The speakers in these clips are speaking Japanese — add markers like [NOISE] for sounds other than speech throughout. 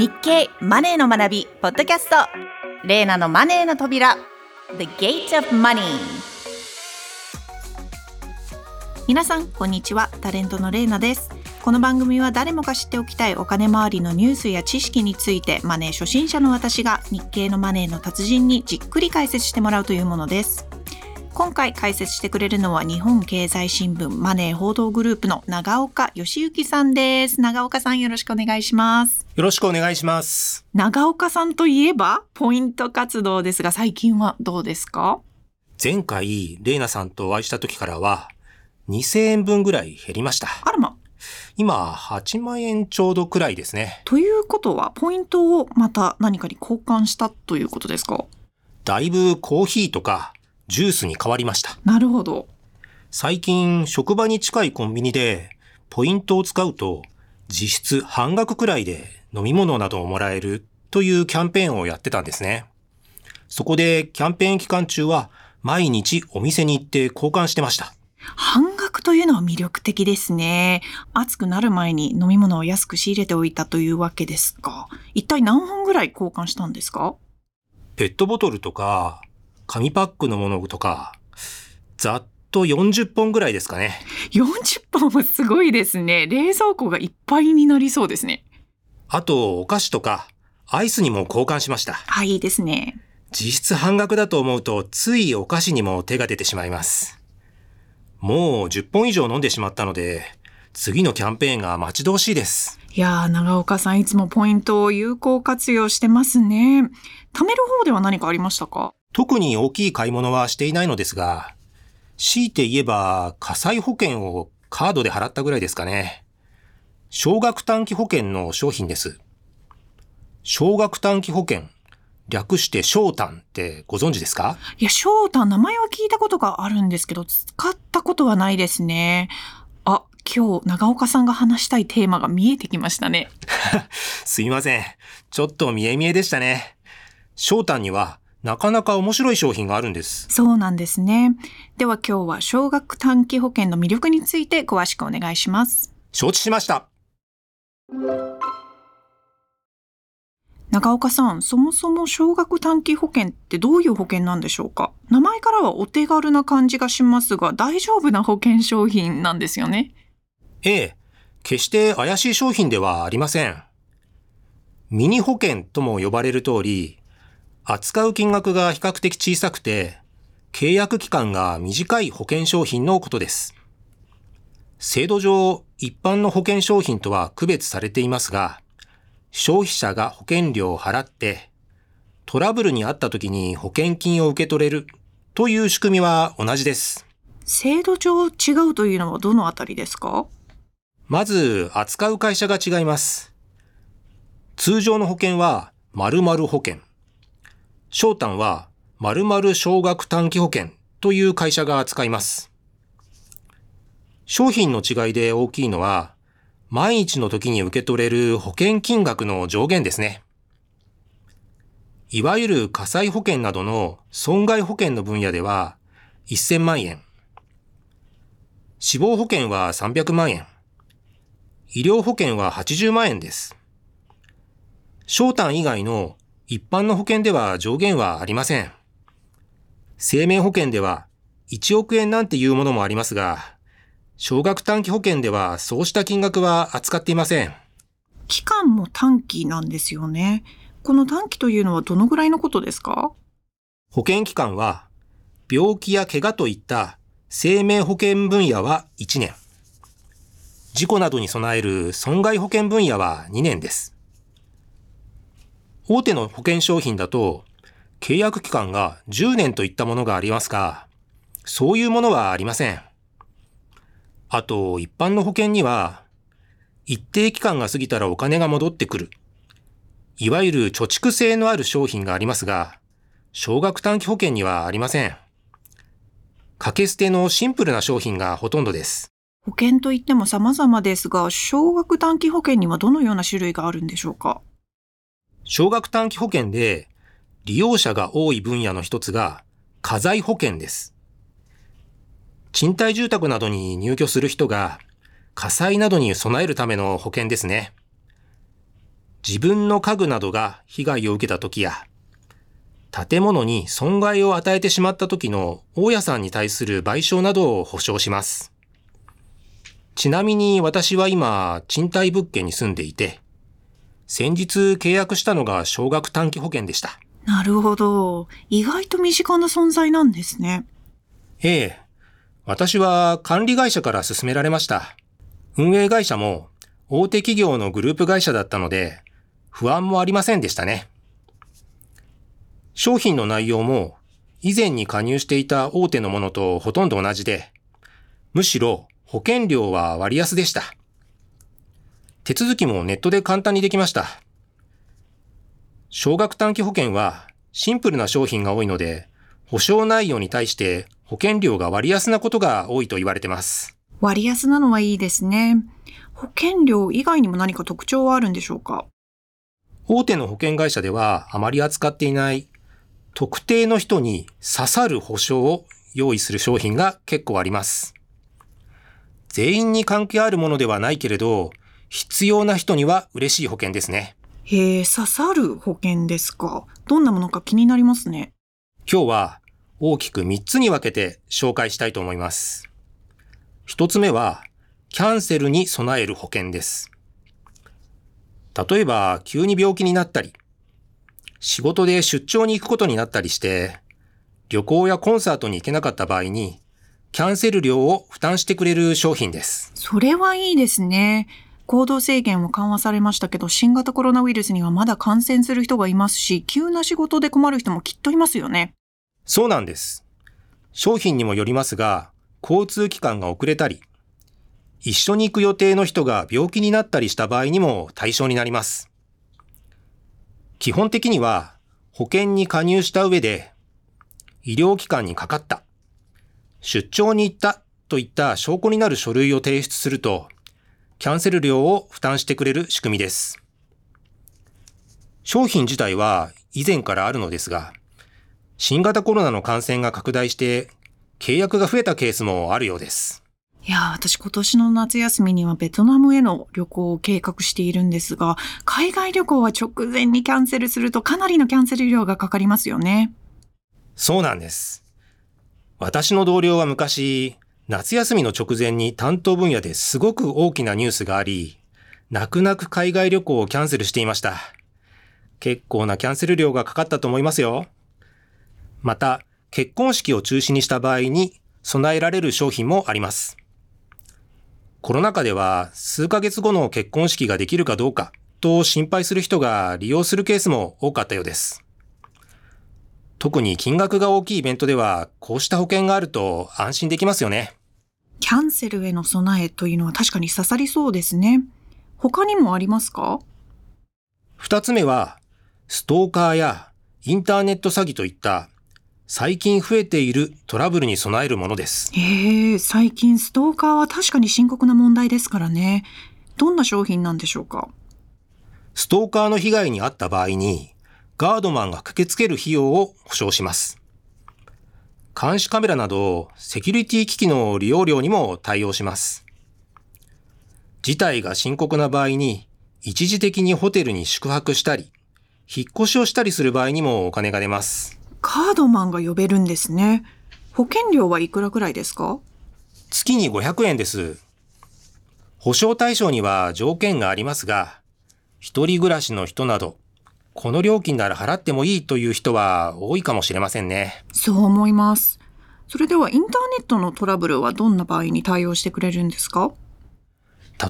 日経マネーの学びポッドキャスト。レーナのマネーの扉。The Gate of Money 皆さんこんにちは。タレントのレーナです。この番組は誰もが知っておきたいお金周りのニュースや知識についてマネー初心者の私が日経のマネーの達人にじっくり解説してもらうというものです。今回解説してくれるのは日本経済新聞マネー報道グループの長岡義之さんです。長岡さんよろしくお願いします。よろしくお願いします。長岡さんといえばポイント活動ですが最近はどうですか？前回レイナさんとお会いした時からは2000円分ぐらい減りました。あらま。今8万円ちょうどくらいですね。ということはポイントをまた何かに交換したということですか？だいぶコーヒーとかジュースに変わりました。なるほど。最近、職場に近いコンビニで、ポイントを使うと、実質半額くらいで飲み物などをもらえるというキャンペーンをやってたんですね。そこで、キャンペーン期間中は、毎日お店に行って交換してました。半額というのは魅力的ですね。暑くなる前に飲み物を安く仕入れておいたというわけですか。一体何本ぐらい交換したんですか？ペットボトルとか、紙パックのものとか、ざっと40本ぐらいですかね。40本もすごいですね。冷蔵庫がいっぱいになりそうですね。あと、お菓子とか、アイスにも交換しました。はい、いいですね。実質半額だと思うと、ついお菓子にも手が出てしまいます。もう10本以上飲んでしまったので、次のキャンペーンが待ち遠しいです。いやー、長岡さんいつもポイントを有効活用してますね。貯める方では何かありましたか？特に大きい買い物はしていないのですが、強いて言えば火災保険をカードで払ったぐらいですかね。少額短期保険の商品です。少額短期保険、略して翔短ってご存知ですか？いや、翔短、名前は聞いたことがあるんですけど、使ったことはないですね。あ、今日長岡さんが話したいテーマが見えてきましたね。[LAUGHS] すいません。ちょっと見え見えでしたね。翔短にはなかなか面白い商品があるんです。そうなんですね。では今日は少額短期保険の魅力について詳しくお願いします。承知しました。中岡さん、そもそも少額短期保険ってどういう保険なんでしょうか？名前からはお手軽な感じがしますが、大丈夫な保険商品なんですよね。ええ、決して怪しい商品ではありません。ミニ保険とも呼ばれる通り、扱う金額が比較的小さくて、契約期間が短い保険商品のことです。制度上、一般の保険商品とは区別されていますが、消費者が保険料を払って、トラブルにあった時に保険金を受け取れるという仕組みは同じです。制度上違うというのはどのあたりですか？まず、扱う会社が違います。通常の保険は、〇〇保険。翔短は〇〇少額短期保険という会社が扱います。商品の違いで大きいのは、万一の時に受け取れる保険金額の上限ですね。いわゆる火災保険などの損害保険の分野では1000万円。死亡保険は300万円。医療保険は80万円です。商単以外の一般の保険では上限はありません。生命保険では1億円なんていうものもありますが、少額短期保険ではそうした金額は扱っていません。期間も短期なんですよね。この短期というのはどのぐらいのことですか？保険期間は、病気や怪我といった生命保険分野は1年。事故などに備える損害保険分野は2年です。大手の保険商品だと、契約期間が10年といったものがありますが、そういうものはありません。あと、一般の保険には、一定期間が過ぎたらお金が戻ってくる。いわゆる貯蓄性のある商品がありますが、少額短期保険にはありません。掛け捨てのシンプルな商品がほとんどです。保険といっても様々ですが、少額短期保険にはどのような種類があるんでしょうか？少額短期保険で利用者が多い分野の一つが家財保険です。賃貸住宅などに入居する人が火災などに備えるための保険ですね。自分の家具などが被害を受けた時や、建物に損害を与えてしまった時の大家さんに対する賠償などを保証します。ちなみに私は今、賃貸物件に住んでいて、先日契約したのが少額短期保険でした。なるほど。意外と身近な存在なんですね。ええ。私は管理会社から勧められました。運営会社も大手企業のグループ会社だったので、不安もありませんでしたね。商品の内容も以前に加入していた大手のものとほとんど同じで、むしろ保険料は割安でした。手続きもネットで簡単にできました。少額短期保険はシンプルな商品が多いので、保証内容に対して保険料が割安なことが多いと言われてます。割安なのはいいですね。保険料以外にも何か特徴はあるんでしょうか？大手の保険会社ではあまり扱っていない特定の人に刺さる保証を用意する商品が結構あります。全員に関係あるものではないけれど、必要な人には嬉しい保険ですね。へえ、刺さる保険ですか？どんなものか気になりますね。今日は大きく3つに分けて紹介したいと思います。1つ目は、キャンセルに備える保険です。例えば、急に病気になったり、仕事で出張に行くことになったりして、旅行やコンサートに行けなかった場合に、キャンセル料を負担してくれる商品です。それはいいですね。行動制限も緩和されましたけど、新型コロナウイルスにはまだ感染する人がいますし、急な仕事で困る人もきっといますよね。そうなんです。商品にもよりますが、交通機関が遅れたり、一緒に行く予定の人が病気になったりした場合にも対象になります。基本的には保険に加入した上で、医療機関にかかった、出張に行ったといった証拠になる書類を提出すると、キャンセル料を負担してくれる仕組みです。商品自体は以前からあるのですが、新型コロナの感染が拡大して契約が増えたケースもあるようです。いや私今年の夏休みにはベトナムへの旅行を計画しているんですが、海外旅行は直前にキャンセルするとかなりのキャンセル料がかかりますよね。そうなんです。私の同僚は昔、夏休みの直前に担当分野ですごく大きなニュースがあり、泣く泣く海外旅行をキャンセルしていました。結構なキャンセル料がかかったと思いますよ。また、結婚式を中止にした場合に備えられる商品もあります。コロナ禍では数ヶ月後の結婚式ができるかどうかと心配する人が利用するケースも多かったようです。特に金額が大きいイベントではこうした保険があると安心できますよね。キャンセルへの備えというのは確かに刺さりそうですね。他にもありますか？二つ目は、ストーカーやインターネット詐欺といった最近増えているトラブルに備えるものです。へえ、最近ストーカーは確かに深刻な問題ですからね。どんな商品なんでしょうか？ストーカーの被害に遭った場合に、ガードマンが駆けつける費用を保証します。監視カメラなどセキュリティ機器の利用料にも対応します。事態が深刻な場合に一時的にホテルに宿泊したり、引っ越しをしたりする場合にもお金が出ます。カードマンが呼べるんですね。保険料はいくらくらいですか？月に500円です。保証対象には条件がありますが、一人暮らしの人などこの料金なら払ってもいいという人は多いかもしれませんね。そう思います。それではインターネットのトラブルはどんな場合に対応してくれるんですか？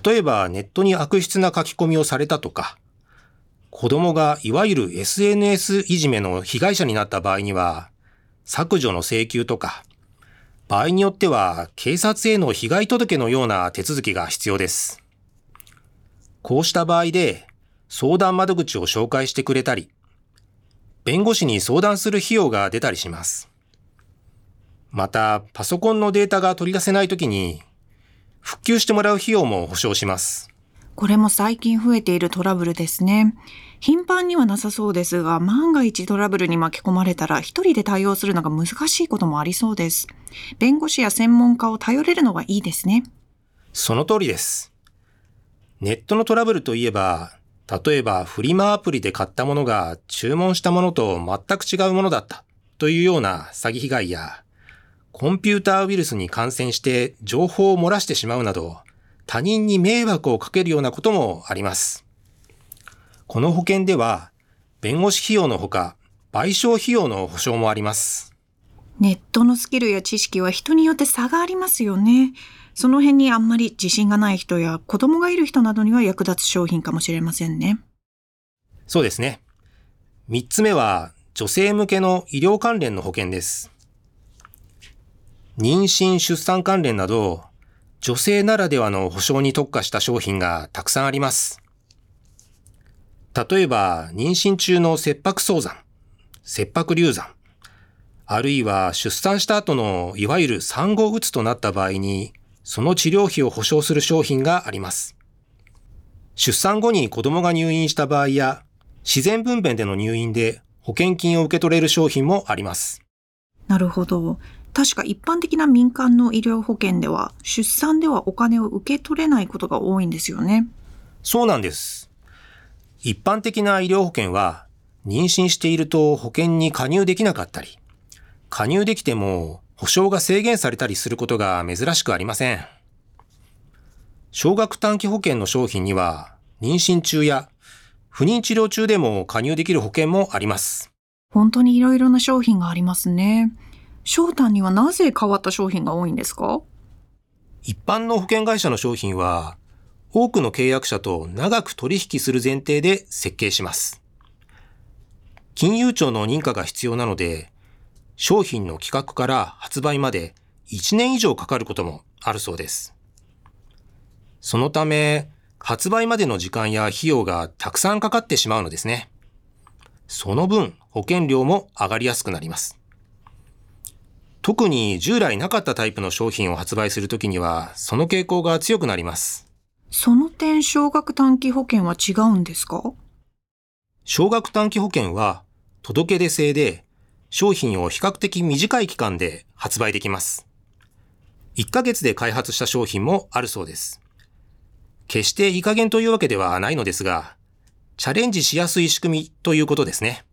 例えばネットに悪質な書き込みをされたとか、子供がいわゆる SNS いじめの被害者になった場合には、削除の請求とか、場合によっては警察への被害届のような手続きが必要です。こうした場合で相談窓口を紹介してくれたり、弁護士に相談する費用が出たりします。また、パソコンのデータが取り出せないときに、復旧してもらう費用も保証します。これも最近増えているトラブルですね。頻繁にはなさそうですが、万が一トラブルに巻き込まれたら一人で対応するのが難しいこともありそうです。弁護士や専門家を頼れるのがいいですね。その通りです。ネットのトラブルといえば、例えばフリマアプリで買ったものが注文したものと全く違うものだったというような詐欺被害や、コンピューターウイルスに感染して情報を漏らしてしまうなど、他人に迷惑をかけるようなこともあります。この保険では、弁護士費用のほか、賠償費用の保証もあります。ネットのスキルや知識は人によって差がありますよね。その辺にあんまり自信がない人や子供がいる人などには役立つ商品かもしれませんね。そうですね。三つ目は、女性向けの医療関連の保険です。妊娠・出産関連など、女性ならではの保障に特化した商品がたくさんあります。例えば、妊娠中の切迫早産、切迫流産、あるいは出産した後のいわゆる産後うつとなった場合に、その治療費を保証する商品があります。出産後に子供が入院した場合や、自然分娩での入院で保険金を受け取れる商品もあります。なるほど。確か一般的な民間の医療保険では、出産ではお金を受け取れないことが多いんですよね。そうなんです。一般的な医療保険は、妊娠していると保険に加入できなかったり、加入できても保証が制限されたりすることが珍しくありません。少額短期保険の商品には、妊娠中や不妊治療中でも加入できる保険もあります。本当にいろいろな商品がありますね。翔太にはなぜ変わった商品が多いんですか？一般の保険会社の商品は、多くの契約者と長く取引する前提で設計します。金融庁の認可が必要なので、商品の企画から発売まで1年以上かかることもあるそうです。そのため、発売までの時間や費用がたくさんかかってしまうのですね。その分、保険料も上がりやすくなります。特に従来なかったタイプの商品を発売するときには、その傾向が強くなります。その点、少額短期保険は違うんですか？少額短期保険は、届け出制で、商品を比較的短い期間で発売できます。1ヶ月で開発した商品もあるそうです。決していい加減というわけではないのですが、チャレンジしやすい仕組みということですね。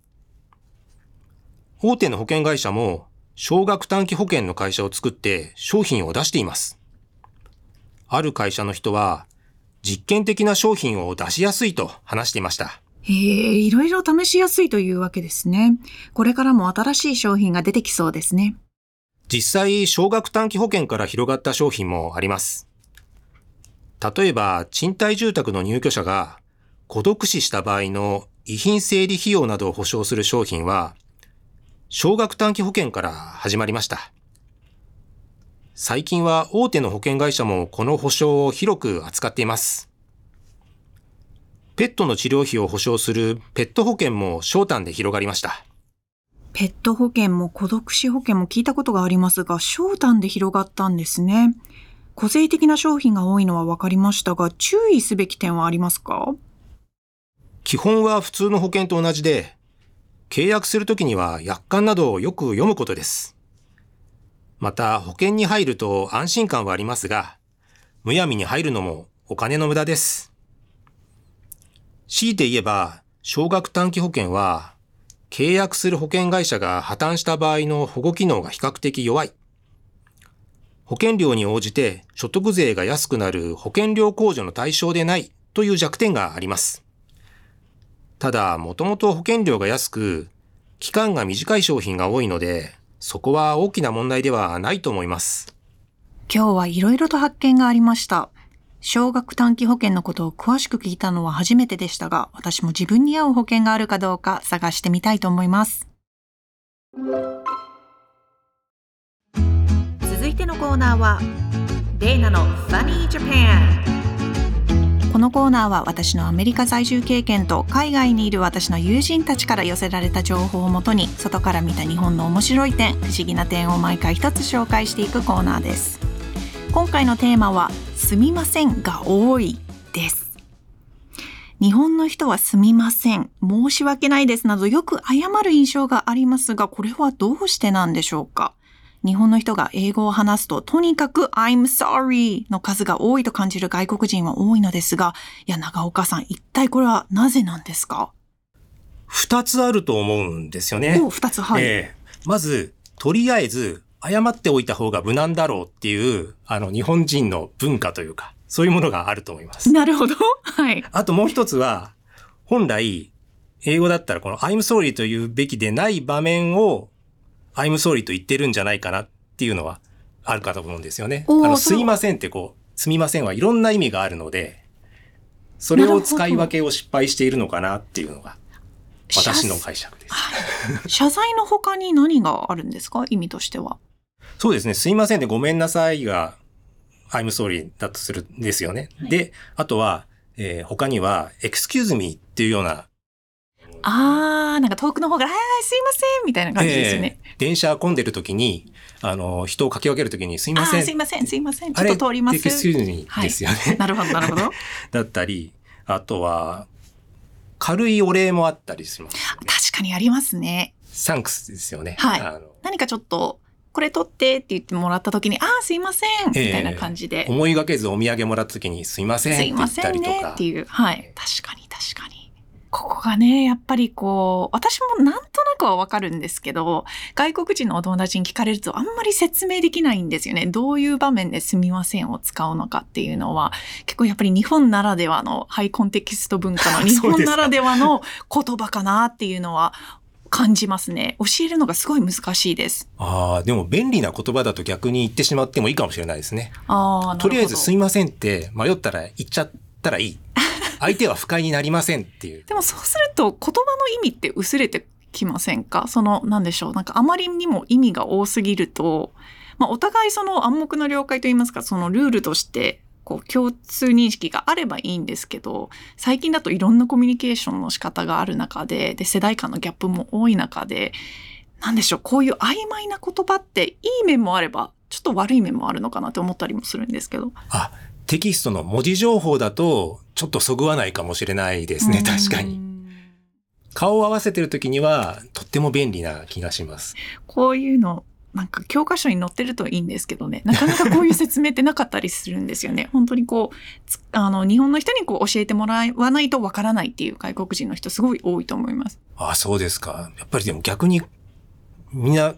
大手の保険会社も、少額短期保険の会社を作って商品を出しています。ある会社の人は、実験的な商品を出しやすいと話していました。へえ、いろいろ試しやすいというわけですね。これからも新しい商品が出てきそうですね。実際、少額短期保険から広がった商品もあります。例えば、賃貸住宅の入居者が孤独死した場合の遺品整理費用などを保証する商品は、少額短期保険から始まりました。最近は大手の保険会社もこの保証を広く扱っています。ペットの治療費を保証するペット保険も商談で広がりました。ペット保険も孤独死保険も聞いたことがありますが、商談で広がったんですね。個性的な商品が多いのは分かりましたが、注意すべき点はありますか？基本は普通の保険と同じで、契約するときには約款などをよく読むことです。また保険に入ると安心感はありますが、むやみに入るのもお金の無駄です。強いて言えば、少額短期保険は、契約する保険会社が破綻した場合の保護機能が比較的弱い。保険料に応じて所得税が安くなる保険料控除の対象でないという弱点があります。ただ、もともと保険料が安く、期間が短い商品が多いので、そこは大きな問題ではないと思います。今日はいろいろと発見がありました。少額短期保険のことを詳しく聞いたのは初めてでしたが、私も自分に合う保険があるかどうか探してみたいと思います。続いてのコーナーは、デイナの Funny Japan このコーナーは私のアメリカ在住経験と海外にいる私の友人たちから寄せられた情報をもとに外から見た日本の面白い点不思議な点を毎回一つ紹介していくコーナーです今回のテーマはすみませんが多いです日本の人はすみません申し訳ないですなどよく謝る印象がありますがこれはどうしてなんでしょうか？日本の人が英語を話すと、とにかく I'm sorry の数が多いと感じる外国人は多いのですが、いや、長岡さん、一体これはなぜなんですか？二つあると思うんですよね。お二つ、はい。ええまず、とりあえず、謝っておいた方が無難だろうっていう、あの、日本人の文化というか、そういうものがあると思います。なるほど。[LAUGHS] はい。あともう一つは、本来、英語だったらこの I'm sorry というべきでない場面を I'm sorry と言ってるんじゃないかなっていうのはあるかと思うんですよね。あの、すいませんってこう、すみませんはいろんな意味があるので、それを使い分けを失敗しているのかなっていうのが私の解釈です。謝罪の他に何があるんですか？意味としては。そうですね。すいませんでごめんなさいが I'm sorry だとするんですよね。で、あとは、えー他には excuse me っていうようなあー、なんか遠くの方から、はいはい、すいませんみたいな感じですよね。えー電車混んでる時に、あの、人をかき分ける時にすいません。すいません、すいません。ちょっと通ります。エクスキューズミですよね。なるほど、なるほど。[LAUGHS] だったり、あとは、軽いお礼もあったりします。確かにありますね。サンクスですよね。はいあの何かちょっと、これ取ってって言ってもらった時に、あー、すいませんみたいな感じで。思いがけずお土産もらった時にすいませんっすいて言ったませんりとかねって。いう。はい。確かに確かに。ここがね、やっぱりこう、私もなんとなくはわかるんですけど、外国人のお友達に聞かれるとあんまり説明できないんですよね。どういう場面ですみませんを使うのかっていうのは、結構やっぱり日本ならではのハイコンテキスト文化の [LAUGHS] 日本ならではの言葉かなっていうのは感じますね。教えるのがすごい難しいです。ああ、でも便利な言葉だと逆に言ってしまってもいいかもしれないですね。ああ。とりあえずすいませんって迷ったら言っちゃったらいい。[LAUGHS] 相手は不快になりませんっていう。でもそうすると言葉の意味って薄れてきませんか？その、なんでしょう？なんかあまりにも意味が多すぎると、まあお互いその暗黙の了解といいますか、そのルールとして、こう共通認識があればいいんですけど、最近だといろんなコミュニケーションの仕方がある中で、で、世代間のギャップも多い中で、なんでしょう、こういう曖昧な言葉っていい面もあれば、ちょっと悪い面もあるのかなって思ったりもするんですけど。あ、テキストの文字情報だとちょっとそぐわないかもしれないですね。確かに。に。顔を合わせてる時にはとっても便利な気がします。こういうの、なんか教科書に載ってるといいんですけどね、なかなかこういう説明ってなかったりするんですよね。[LAUGHS] 本当にこう、つあの、日本の人にこう教えてもらわないとわからないっていう外国人の人すごい多いと思います。あそうですか。やっぱりでも逆にみんな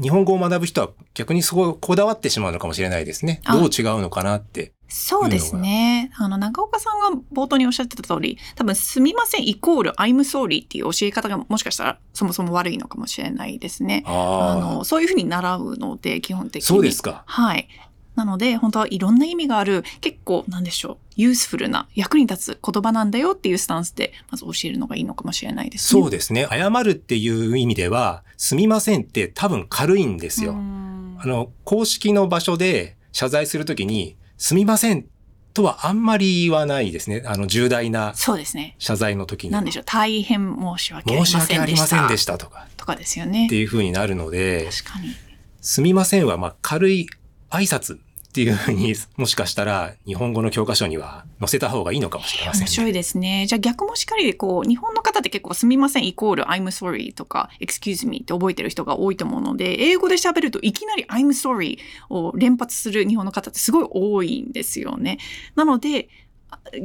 日本語を学ぶ人は逆にそここだわってしまうのかもしれないですね。あどう違うのかなって。そうですね。あの、長岡さんが冒頭におっしゃってた通り、多分、すみませんイコール I'm sorry っていう教え方がもしかしたらそもそも悪いのかもしれないですね。ああの、そういうふうに習うので、基本的に。そうですか。はい。なので、本当はいろんな意味がある、結構、なんでしょう、ユースフルな、役に立つ言葉なんだよっていうスタンスで、まず教えるのがいいのかもしれないですね。そうですね。謝るっていう意味では、すみませんって多分軽いんですよ。うんあの、公式の場所で謝罪するときに、すみませんとはあんまり言わないですね。あの、重大なそうですね。謝罪の時に。なんでしょう、大変申し訳ありま申しせんでした。訳ありませんでしたとかとかですよねって。いう風になるので、確かに。すみませんはまあ軽い挨拶っていう風にもしかしたら日本語の教科書には載せた方がいいのかもしれませんね。面白いですね。じゃあ逆もしっかりで、こう、日本の方って結構すみませんイコール I'm sorry とか excuse me って覚えてる人が多いと思うので、英語で喋るといきなり I'm sorry を連発する日本の方ってすごい多いんですよね。なので、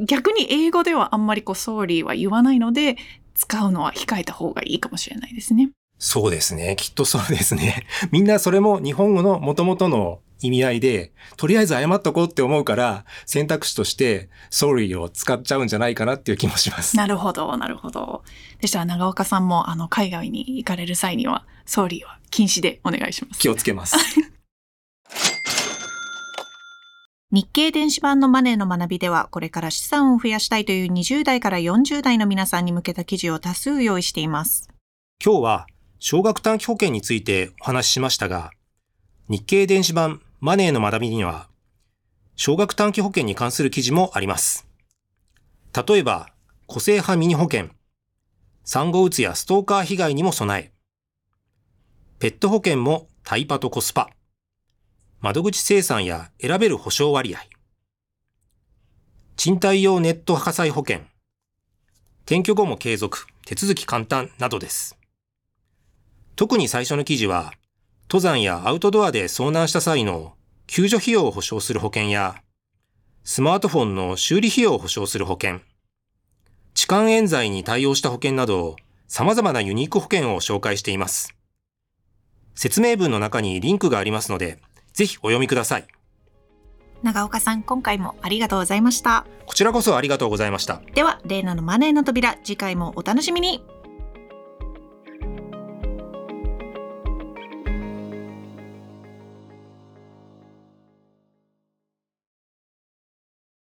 逆に英語ではあんまりこう sorry は言わないので、使うのは控えた方がいいかもしれないですね。そうですね。きっとそうですね。みんなそれも日本語の元々の意味合いで、とりあえず謝っとこうって思うから、選択肢として sorry を使っちゃうんじゃないかなっていう気もします。なるほど、なるほど。でしたら長岡さんもあの海外に行かれる際には sorry は禁止でお願いします。気をつけます。[LAUGHS] 日経電子版のマネーの学びでは、これから資産を増やしたいという20代から40代の皆さんに向けた記事を多数用意しています。今日は少額短期保険についてお話ししましたが、日経電子版マネーの学びには、少額短期保険に関する記事もあります。例えば、個性派ミニ保険、産後うつやストーカー被害にも備え、ペット保険もタイパとコスパ、窓口生産や選べる保証割合、賃貸用ネット火災保険、転居後も継続、手続き簡単などです。特に最初の記事は、登山やアウトドアで遭難した際の救助費用を保証する保険や、スマートフォンの修理費用を保証する保険、痴漢冤罪に対応した保険など、様々なユニーク保険を紹介しています。説明文の中にリンクがありますので、ぜひお読みください。長岡さん、今回もありがとうございました。こちらこそありがとうございました。では、レイナのマネーの扉、次回もお楽しみに。